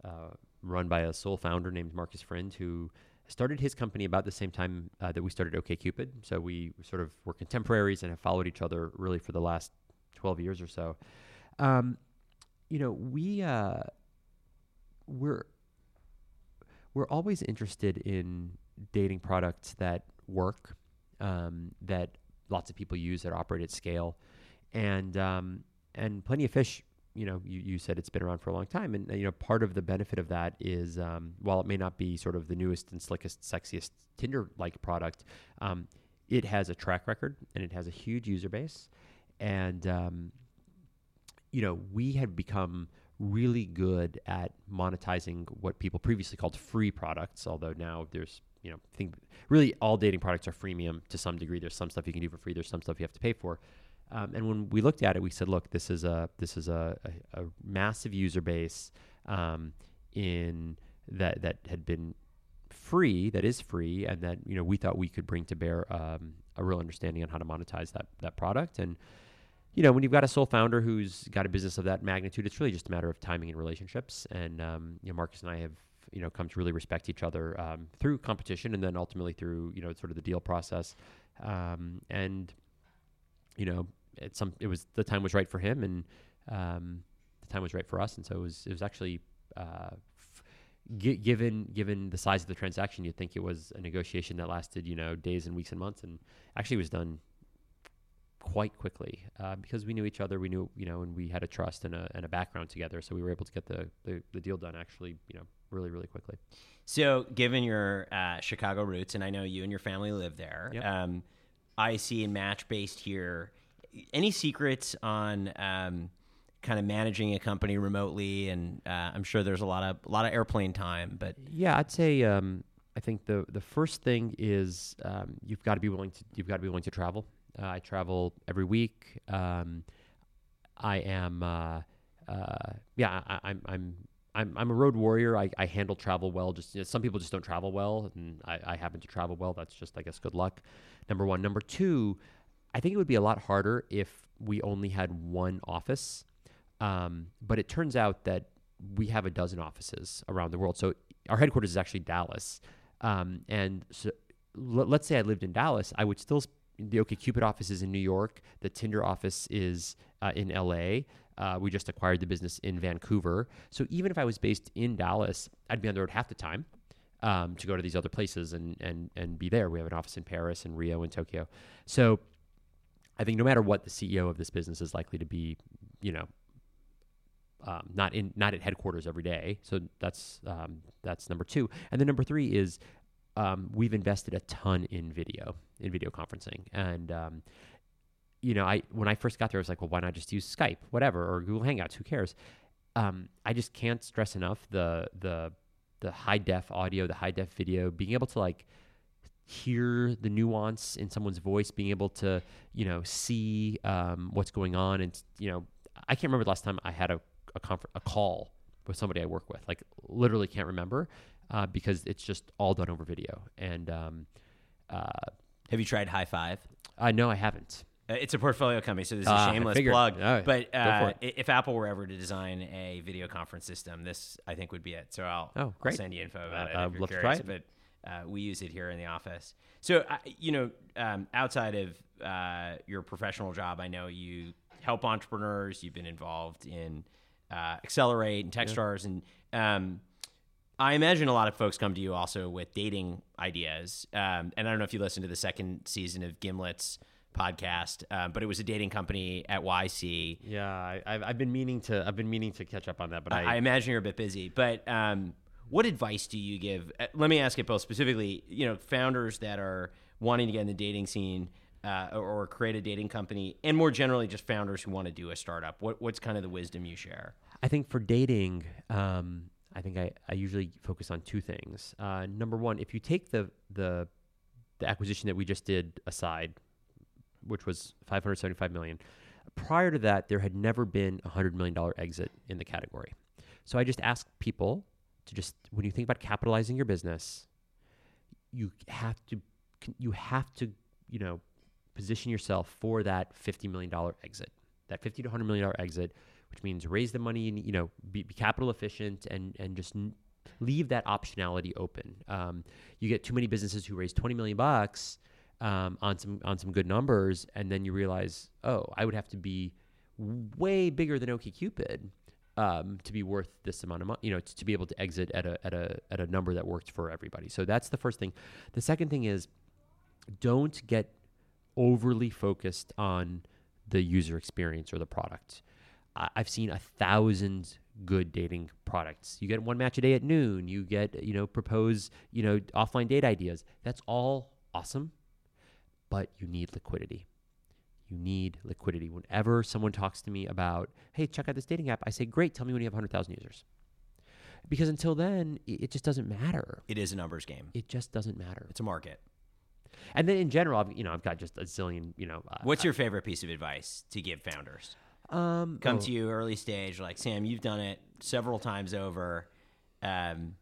uh, run by a sole founder named Markus Frind, who started his company about the same time uh, that we started OKCupid. So we sort of were contemporaries and have followed each other really for the last 12 years or so. Um, you know, we uh, we're we're always interested in dating products that work, um, that lots of people use that operate at scale, and um, and plenty of fish. You know, you, you said it's been around for a long time, and you know part of the benefit of that is um, while it may not be sort of the newest and slickest, sexiest Tinder-like product, um, it has a track record and it has a huge user base, and um, you know we had become really good at monetizing what people previously called free products, although now there's you know, think really all dating products are freemium to some degree. There's some stuff you can do for free. There's some stuff you have to pay for. Um, and when we looked at it, we said, look, this is a this is a, a, a massive user base um, in that that had been free, that is free, and that you know we thought we could bring to bear um, a real understanding on how to monetize that that product. And you know, when you've got a sole founder who's got a business of that magnitude, it's really just a matter of timing and relationships. And um, you know, Markus and I have you know come to really respect each other um, through competition and then ultimately through you know sort of the deal process um, and you know it some it was the time was right for him and um, the time was right for us and so it was it was actually uh, f- g- given given the size of the transaction you'd think it was a negotiation that lasted you know days and weeks and months and actually was done quite quickly uh, because we knew each other. We knew, you know, and we had a trust and a, and a background together. So we were able to get the, the, the deal done actually, you know, really, really quickly. So, given your uh, Chicago roots, and I know you and your family live there, Yep. um, IAC and Match based here, any secrets on um, kind of managing a company remotely? And uh, I'm sure there's a lot of a lot of airplane time, but Yeah, I'd say um, I think the the first thing is um, you've got to be willing to you've got to be willing to travel. Uh, I travel every week. Um, I am uh, uh, yeah I, I'm I'm. I'm, I'm a road warrior. I, I handle travel well. Just you know, some people just don't travel well, and I, I happen to travel well. That's just I guess good luck. Number one. Number two, I think it would be a lot harder if we only had one office. Um, but it turns out that we have a dozen offices around the world. So our headquarters is actually Dallas. Um, and so l- let's say I lived in Dallas, I would still, s- the OkCupid office is in New York. The Tinder office is uh, in LA. Uh, we just acquired the business in Vancouver. So even if I was based in Dallas, I'd be on the road half the time um, to go to these other places and, and, and be there. We have an office in Paris and Rio and Tokyo. So I think no matter what, the CEO of this business is likely to be, you know, um, not in not at headquarters every day. So that's um, that's number two. And then number three is um, we've invested a ton in video in video conferencing. And um, you know, I when I first got there, I was like, well, why not just use Skype, whatever, or Google Hangouts? Who cares? Um, I just can't stress enough the the the high def audio, the high def video, being able to like hear the nuance in someone's voice, being able to, you know, see um, what's going on. And, you know, I can't remember the last time I had a, a, a call with somebody I work with. Like, literally can't remember uh, because it's just all done over video. And um, uh, have you tried Highfive? I know I haven't. Uh, It's a portfolio company, so this is Ah, a shameless plug. But uh, if Apple were ever to design a video conference system, this I think would be it. So I'll, Oh, I'll send you info about Uh, it. I'd love to try it. But uh, we use it here in the office. So you know, um, outside of uh, your professional job, I know you help entrepreneurs. You've been involved in uh, Excelerate and Techstars, and um, I imagine a lot of folks come to you also with dating ideas. Um, and I don't know if you listened to the second season of Gimlet's podcast, uh, but it was a dating company at YC. Yeah, I, I've, I've been meaning to. I've been meaning to catch up on that, but I, I, imagine you're a bit busy. But um, what advice do you give? Uh, let me ask it both specifically. You know, founders that are wanting to get in the dating scene. Uh, or, create a dating company, and more generally, just founders who want to do a startup. What, what's kind of the wisdom you share? I think for dating, um, I think I, I usually focus on two things. Uh, number one, if you take the the the acquisition that we just did aside, which was 575 million, prior to that, there had never been a hundred million dollar exit in the category. So I just ask people to just when you think about capitalizing your business, you have to you have to you know position yourself for that 50 million dollar exit, that 50 to 100 million dollar exit which means raise the money and you know be, be capital efficient and and just n- leave that optionality open. Um, you get too many businesses who raise 20 million bucks um, on some on some good numbers, and then you realize, oh, I would have to be way bigger than OkCupid um, to be worth this amount of money. You know, to, to be able to exit at a at a at a number that works for everybody. So that's the first thing. The second thing is, don't get overly focused on the user experience or the product. I've seen a thousand good dating products. You get one match a day at noon. You get, you know, propose, you know, offline date ideas. That's all awesome, but you need liquidity. You need liquidity. Whenever someone talks to me about, hey, check out this dating app, I say, great, tell me when you have 100,000 users. Because until then, it just doesn't matter. It is a numbers game. It just doesn't matter. It's a market. And then in general, I've, you know, I've got just a zillion, you know. Uh, What's your favorite piece of advice to give founders? Um, come oh. to you early stage, like Sam, you've done it several times over. Um,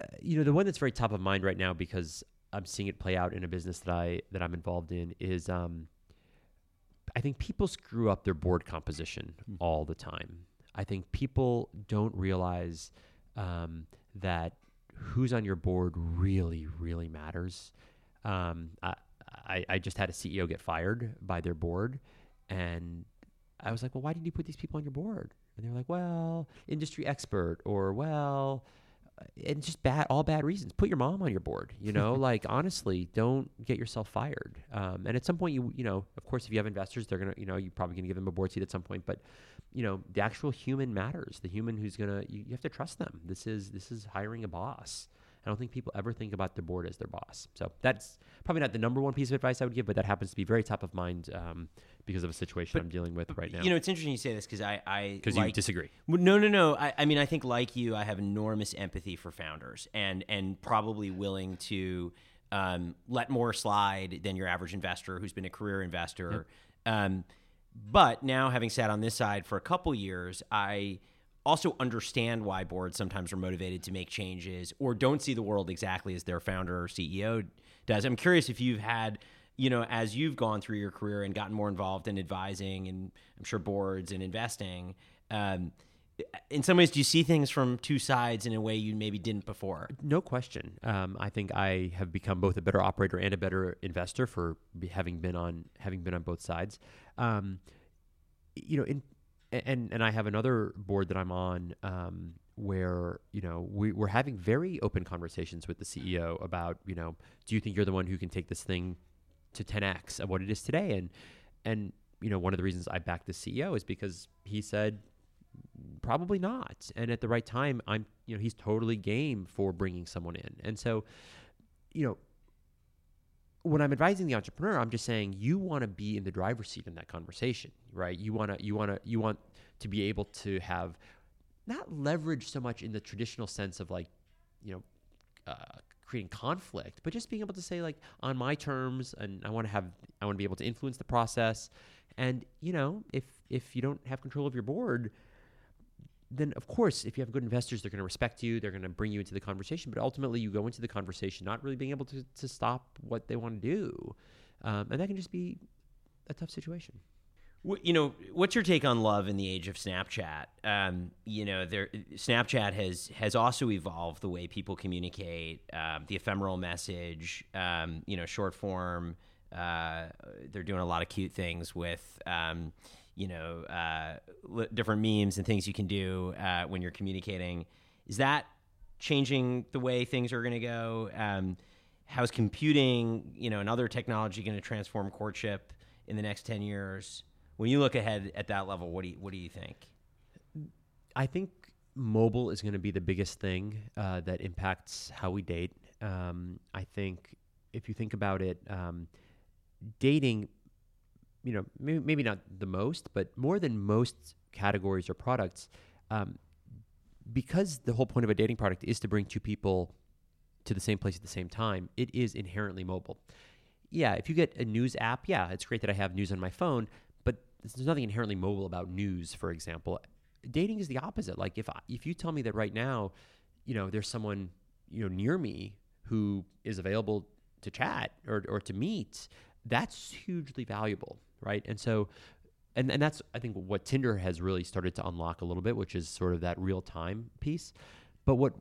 uh, you know, the one that's very top of mind right now because I'm seeing it play out in a business that I that I'm involved in is um, I think people screw up their board composition mm. all the time. I think people don't realize um, that who's on your board really, really matters. Um, I, I, I just had a CEO get fired by their board, and I was like, well, why didn't you put these people on your board? And they were like, well, industry expert, or well, and just bad, all bad reasons. Put your mom on your board. You know, like honestly, don't get yourself fired. Um, and at some point, you you know, of course, if you have investors, they're gonna, you know, you're probably gonna give them a board seat at some point. But you know, the actual human matters. The human who's gonna, you, you have to trust them. This is this is hiring a boss. I don't think people ever think about the board as their boss. So that's probably not the number one piece of advice I would give, but that happens to be very top of mind um, because of a situation but, I'm dealing with right now. You know, it's interesting you say this because I, I because like, you disagree. No, no, no. I, I mean, I think like you, I have enormous empathy for founders and and probably willing to um, let more slide than your average investor who's been a career investor. Yep. Um, but now, having sat on this side for a couple years, I also understand why boards sometimes are motivated to make changes or don't see the world exactly as their founder or CEO does. I'm curious if you've had, you know, as you've gone through your career and gotten more involved in advising and I'm sure boards and investing. Um, in some ways, do you see things from two sides in a way you maybe didn't before? No question. Um, I think I have become both a better operator and a better investor for having been on having been on both sides. Um, you know, in and and I have another board that I'm on um, where you know we, we're having very open conversations with the CEO about you know do you think you're the one who can take this thing to 10x of what it is today? And and you know one of the reasons I backed the CEO is because he said probably not. And at the right time I'm you know he's totally game for bringing someone in. And so you know when I'm advising the entrepreneur, I'm just saying you want to be in the driver's seat in that conversation, right? You want to you want to you want to be able to have not leverage so much in the traditional sense of like, you know, uh, creating conflict, but just being able to say like on my terms, and I want to have I want to be able to influence the process, and you know, if if you don't have control of your board, then of course, if you have good investors, they're going to respect you. They're going to bring you into the conversation. But ultimately, you go into the conversation not really being able to, to stop what they want to do, um, and that can just be a tough situation. You know, what's your take on love in the age of Snapchat? Um, you know, there Snapchat has has also evolved the way people communicate, um, the ephemeral message. Um, you know, short form. Uh, they're doing a lot of cute things with um, you know uh, different memes and things you can do uh, when you're communicating. Is that changing the way things are going to go? Um, how's computing, you know, and other technology going to transform courtship in the next 10 years? When you look ahead at that level, what do you, what do you think? I think mobile is going to be the biggest thing uh, that impacts how we date. Um, I think if you think about it, um, dating, you know, maybe, maybe not the most, but more than most categories or products, um, because the whole point of a dating product is to bring two people to the same place at the same time, it is inherently mobile. Yeah, if you get a news app, yeah, it's great that I have news on my phone, but there's nothing inherently mobile about news, for example. Dating is the opposite. Like if I, if you tell me that right now, you know, there's someone you know near me who is available to chat or or to meet, that's hugely valuable, right? And so and, and that's I think what Tinder has really started to unlock a little bit, which is sort of that real time piece. But what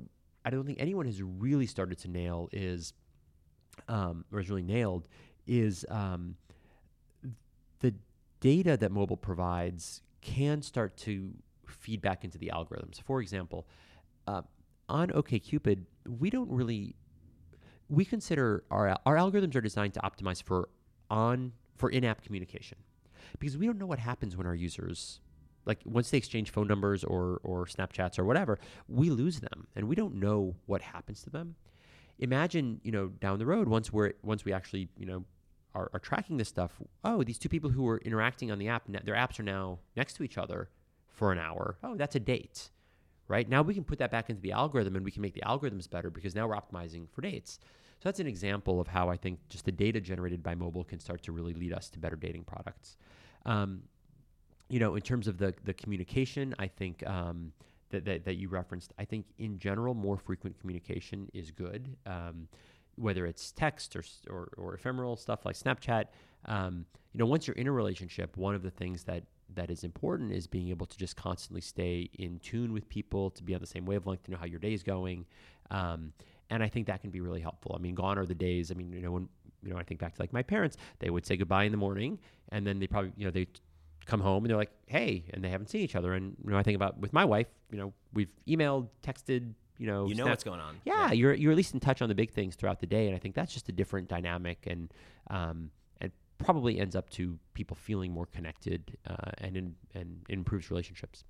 I don't think anyone has really started to nail is, um, or has really nailed, is um, the data that mobile provides can start to feed back into the algorithms. For example, uh, on OKCupid, we don't really we consider our our algorithms are designed to optimize for on for in-app communication because we don't know what happens when our users like once they exchange phone numbers or or Snapchats or whatever, we lose them and we don't know what happens to them. Imagine, you know, down the road once we're once we actually, you know, are, are tracking this stuff. Oh, these two people who were interacting on the app, their apps are now next to each other for an hour. Oh, that's a date. Right? Now we can put that back into the algorithm and we can make the algorithms better because now we're optimizing for dates. So that's an example of how I think just the data generated by mobile can start to really lead us to better dating products. Um, you know, in terms of the the communication, I think um, that, that, that you referenced, I think in general, more frequent communication is good. Um, whether it's text or, or, or, ephemeral stuff like Snapchat, um, you know, once you're in a relationship, one of the things that that is important is being able to just constantly stay in tune with people, to be on the same wavelength, to know how your day is going, um, and I think that can be really helpful. I mean, gone are the days. I mean, you know, when you know, I think back to like my parents, they would say goodbye in the morning, and then they probably, you know, they come home and they're like, "Hey," and they haven't seen each other. And you know, I think about with my wife. You know, we've emailed, texted. You know, you know what's going on. Yeah, yeah, you're you're at least in touch on the big things throughout the day, and I think that's just a different dynamic, and um, and probably ends up to people feeling more connected, uh, and in, and improves relationships.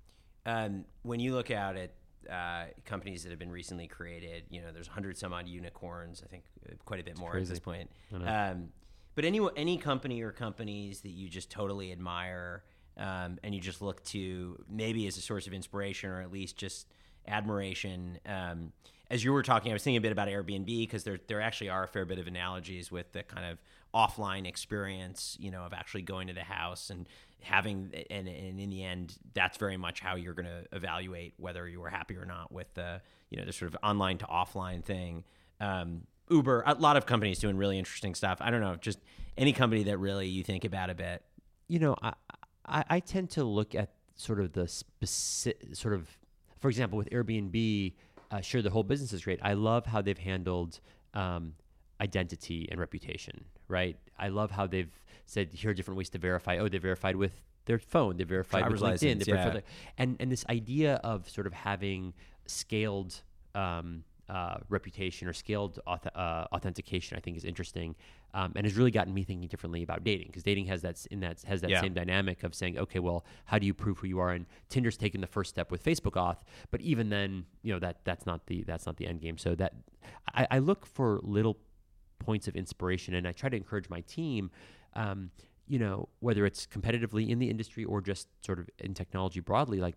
Um, when you look out at uh, companies that have been recently created, you know, there's 100 some odd unicorns. I think uh, quite a bit more at this point. Um, but any any company or companies that you just totally admire um, and you just look to maybe as a source of inspiration or at least just admiration. Um, as you were talking, I was thinking a bit about Airbnb because there there actually are a fair bit of analogies with the kind of offline experience, you know, of actually going to the house and having and, and in the end, that's very much how you're going to evaluate whether you were happy or not with the you know the sort of online to offline thing. Um, Uber, a lot of companies doing really interesting stuff. I don't know, just any company that really you think about a bit. You know, I I, I tend to look at sort of the specific sort of, for example, with Airbnb. Uh, sure, the whole business is great. I love how they've handled um, identity and reputation. Right. I love how they've said here are different ways to verify. Oh, they verified with their phone. They verified Driver's with LinkedIn. License, yeah. and and this idea of sort of having scaled um, uh, reputation or scaled auth- uh, authentication, I think, is interesting, um, and has really gotten me thinking differently about dating because dating has that in that has that yeah. same dynamic of saying, okay, well, how do you prove who you are? And Tinder's taken the first step with Facebook auth, but even then, you know that that's not the that's not the end game. So that I, I look for little points of inspiration, and I try to encourage my team. Um, you know, whether it's competitively in the industry or just sort of in technology broadly, like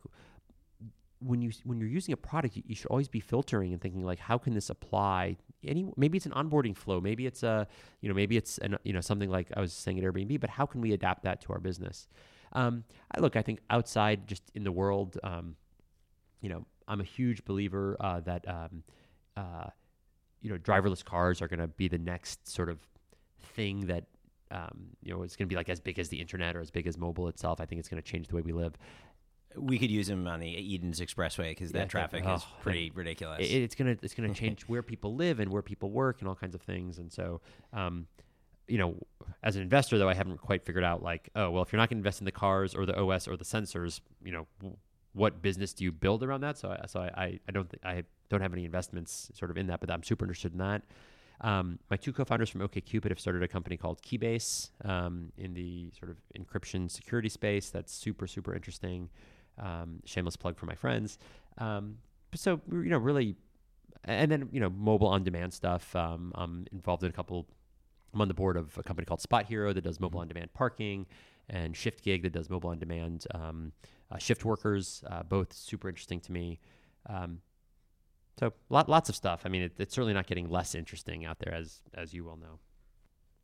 when you when you're using a product, you, you, should always be filtering and thinking like, how can this apply? Any maybe it's an onboarding flow, maybe it's a you know maybe it's an, you know something like I was saying at Airbnb, but how can we adapt that to our business? Um, I look, I think outside just in the world, um, you know, I'm a huge believer uh, that um, uh, you know driverless cars are going to be the next sort of thing that um, you know, it's going to be like as big as the internet or as big as mobile itself. I think it's going to change the way we live we could use them on the Edens Expressway because that yeah, traffic oh, is pretty ridiculous. It, it's gonna it's gonna change where people live and where people work and all kinds of things. And so, um, you know, as an investor though, I haven't quite figured out like, oh well, if you're not going to invest in the cars or the OS or the sensors, you know, what business do you build around that? So, I, so I, I don't th- I don't have any investments sort of in that, but I'm super interested in that. Um, my two co-founders from OkCupid have started a company called Keybase um, in the sort of encryption security space. That's super super interesting. Um, shameless plug for my friends. Um, so you know, really, and then you know, mobile on demand stuff. Um, I'm involved in a couple. I'm on the board of a company called SpotHero that does mobile on demand parking, and Shiftgig that does mobile on demand um, uh, shift workers. Uh, both super interesting to me. Um, so lot, lots of stuff. I mean, it, it's certainly not getting less interesting out there, as as you well know.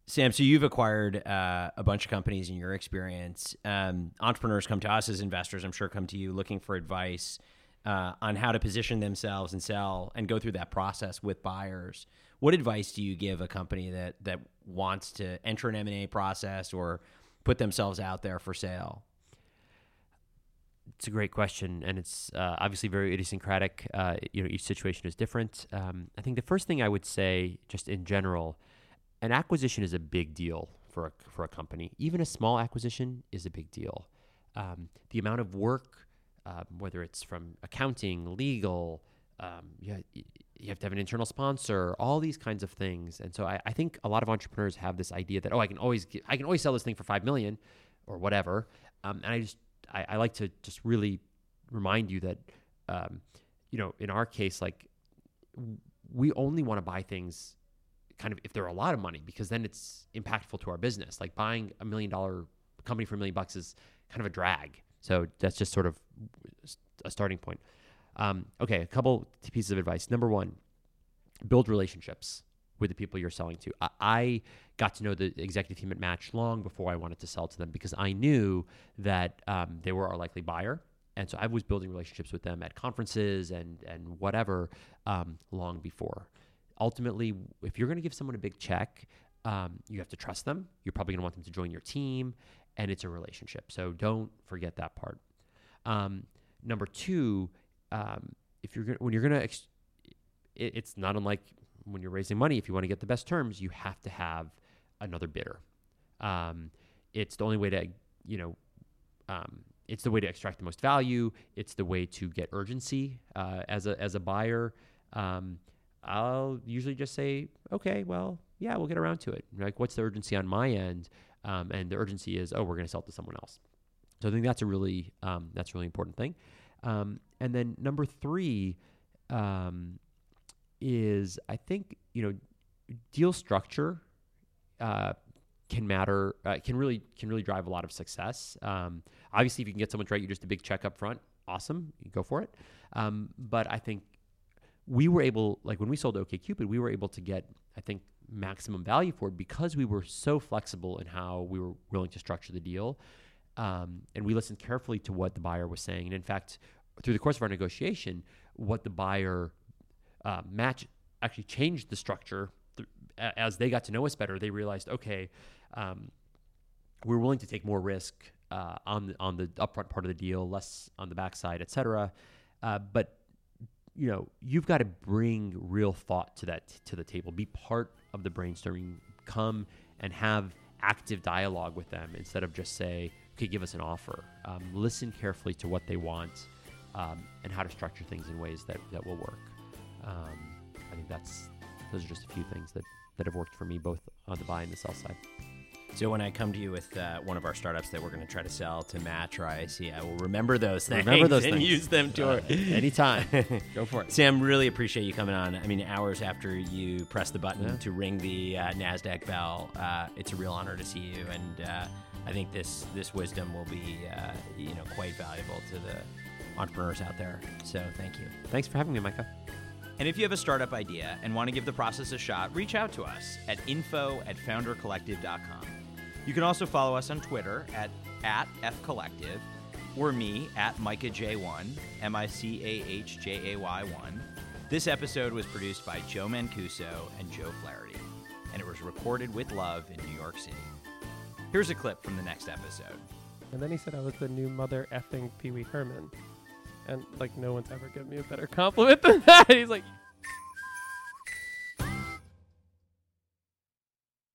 Sam, so you've acquired uh, a bunch of companies in your experience. Um, entrepreneurs come to us as investors, I'm sure, come to you looking for advice uh, on how to position themselves and sell and go through that process with buyers. What advice do you give a company that that wants to enter an M and A process or put themselves out there for sale? It's a great question, and it's uh, obviously very idiosyncratic. Uh, you know, each situation is different. Um, I think the first thing I would say, just in general, an acquisition is a big deal for a, for a company. Even a small acquisition is a big deal. Um, the amount of work, um, whether it's from accounting, legal, um, you, you have to have an internal sponsor, all these kinds of things. And so I, I, think a lot of entrepreneurs have this idea that oh, I can always get, I can always sell this thing for five million or whatever. Um, and I just I, I, like to just really remind you that um, you know in our case like we only want to buy things kind of if they're a lot of money because then it's impactful to our business. Like buying a million dollar company for a million bucks is kind of a drag. So that's just sort of a starting point. Um, okay, a couple pieces of advice. Number one, build relationships with the people you're selling to. I, I, got to know the executive team at Match long before I wanted to sell to them because I knew that um, they were our likely buyer. And so I was building relationships with them at conferences and and whatever um, long before ultimately, if you're going to give someone a big check, um, you have to trust them. You're probably going to want them to join your team, and it's a relationship. So don't forget that part. Um, number two, um, if you're gonna, when you're going to, it, it's not unlike when you're raising money. If you want to get the best terms, you have to have another bidder. Um, it's the only way to, you know, um, it's the way to extract the most value. It's the way to get urgency uh, as a as a buyer. Um, I'll usually just say, okay, well, yeah, we'll get around to it. Like, what's the urgency on my end? Um, and the urgency is, oh, we're going to sell it to someone else. So I think that's a really um, that's a really important thing. Um, and then number three um, is I think you know deal structure uh, can matter uh, can really can really drive a lot of success. Um, obviously, if you can get someone to write you just a big check up front, awesome, you go for it. Um, but I think we were able, like when we sold OkCupid, we were able to get, I think, maximum value for it because we were so flexible in how we were willing to structure the deal. Um, and we listened carefully to what the buyer was saying. And in fact, through the course of our negotiation, what the buyer uh, match actually changed the structure as they got to know us better. They realized, okay, um, we're willing to take more risk uh, on the, on the upfront part of the deal, less on the backside, et cetera. Uh, but you know, you've got to bring real thought to that to the table. Be part of the brainstorming. Come and have active dialogue with them instead of just say, "Okay, give us an offer." Um, listen carefully to what they want um, and how to structure things in ways that that will work. Um, I think that's those are just a few things that that have worked for me both on the buy and the sell side. So when I come to you with uh, one of our startups that we're going to try to sell to Match or IAC, I will remember those things. Remember those and things. use them to uh, anytime. Go for it. Sam, really appreciate you coming on. I mean, hours after you press the button yeah. to ring the uh, Nasdaq bell, uh, it's a real honor to see you, and uh, I think this this wisdom will be uh, you know quite valuable to the entrepreneurs out there. So thank you. Thanks for having me, Micah. And if you have a startup idea and want to give the process a shot, reach out to us at info at foundercollective.com. You can also follow us on Twitter at, at fcollective or me at Micah J1, M I C A H J A Y 1. This episode was produced by Joe Mancuso and Joe Flaherty, and it was recorded with love in New York City. Here's a clip from the next episode. And then he said I was the new mother effing Pee Wee Herman. And like no one's ever given me a better compliment than that. He's like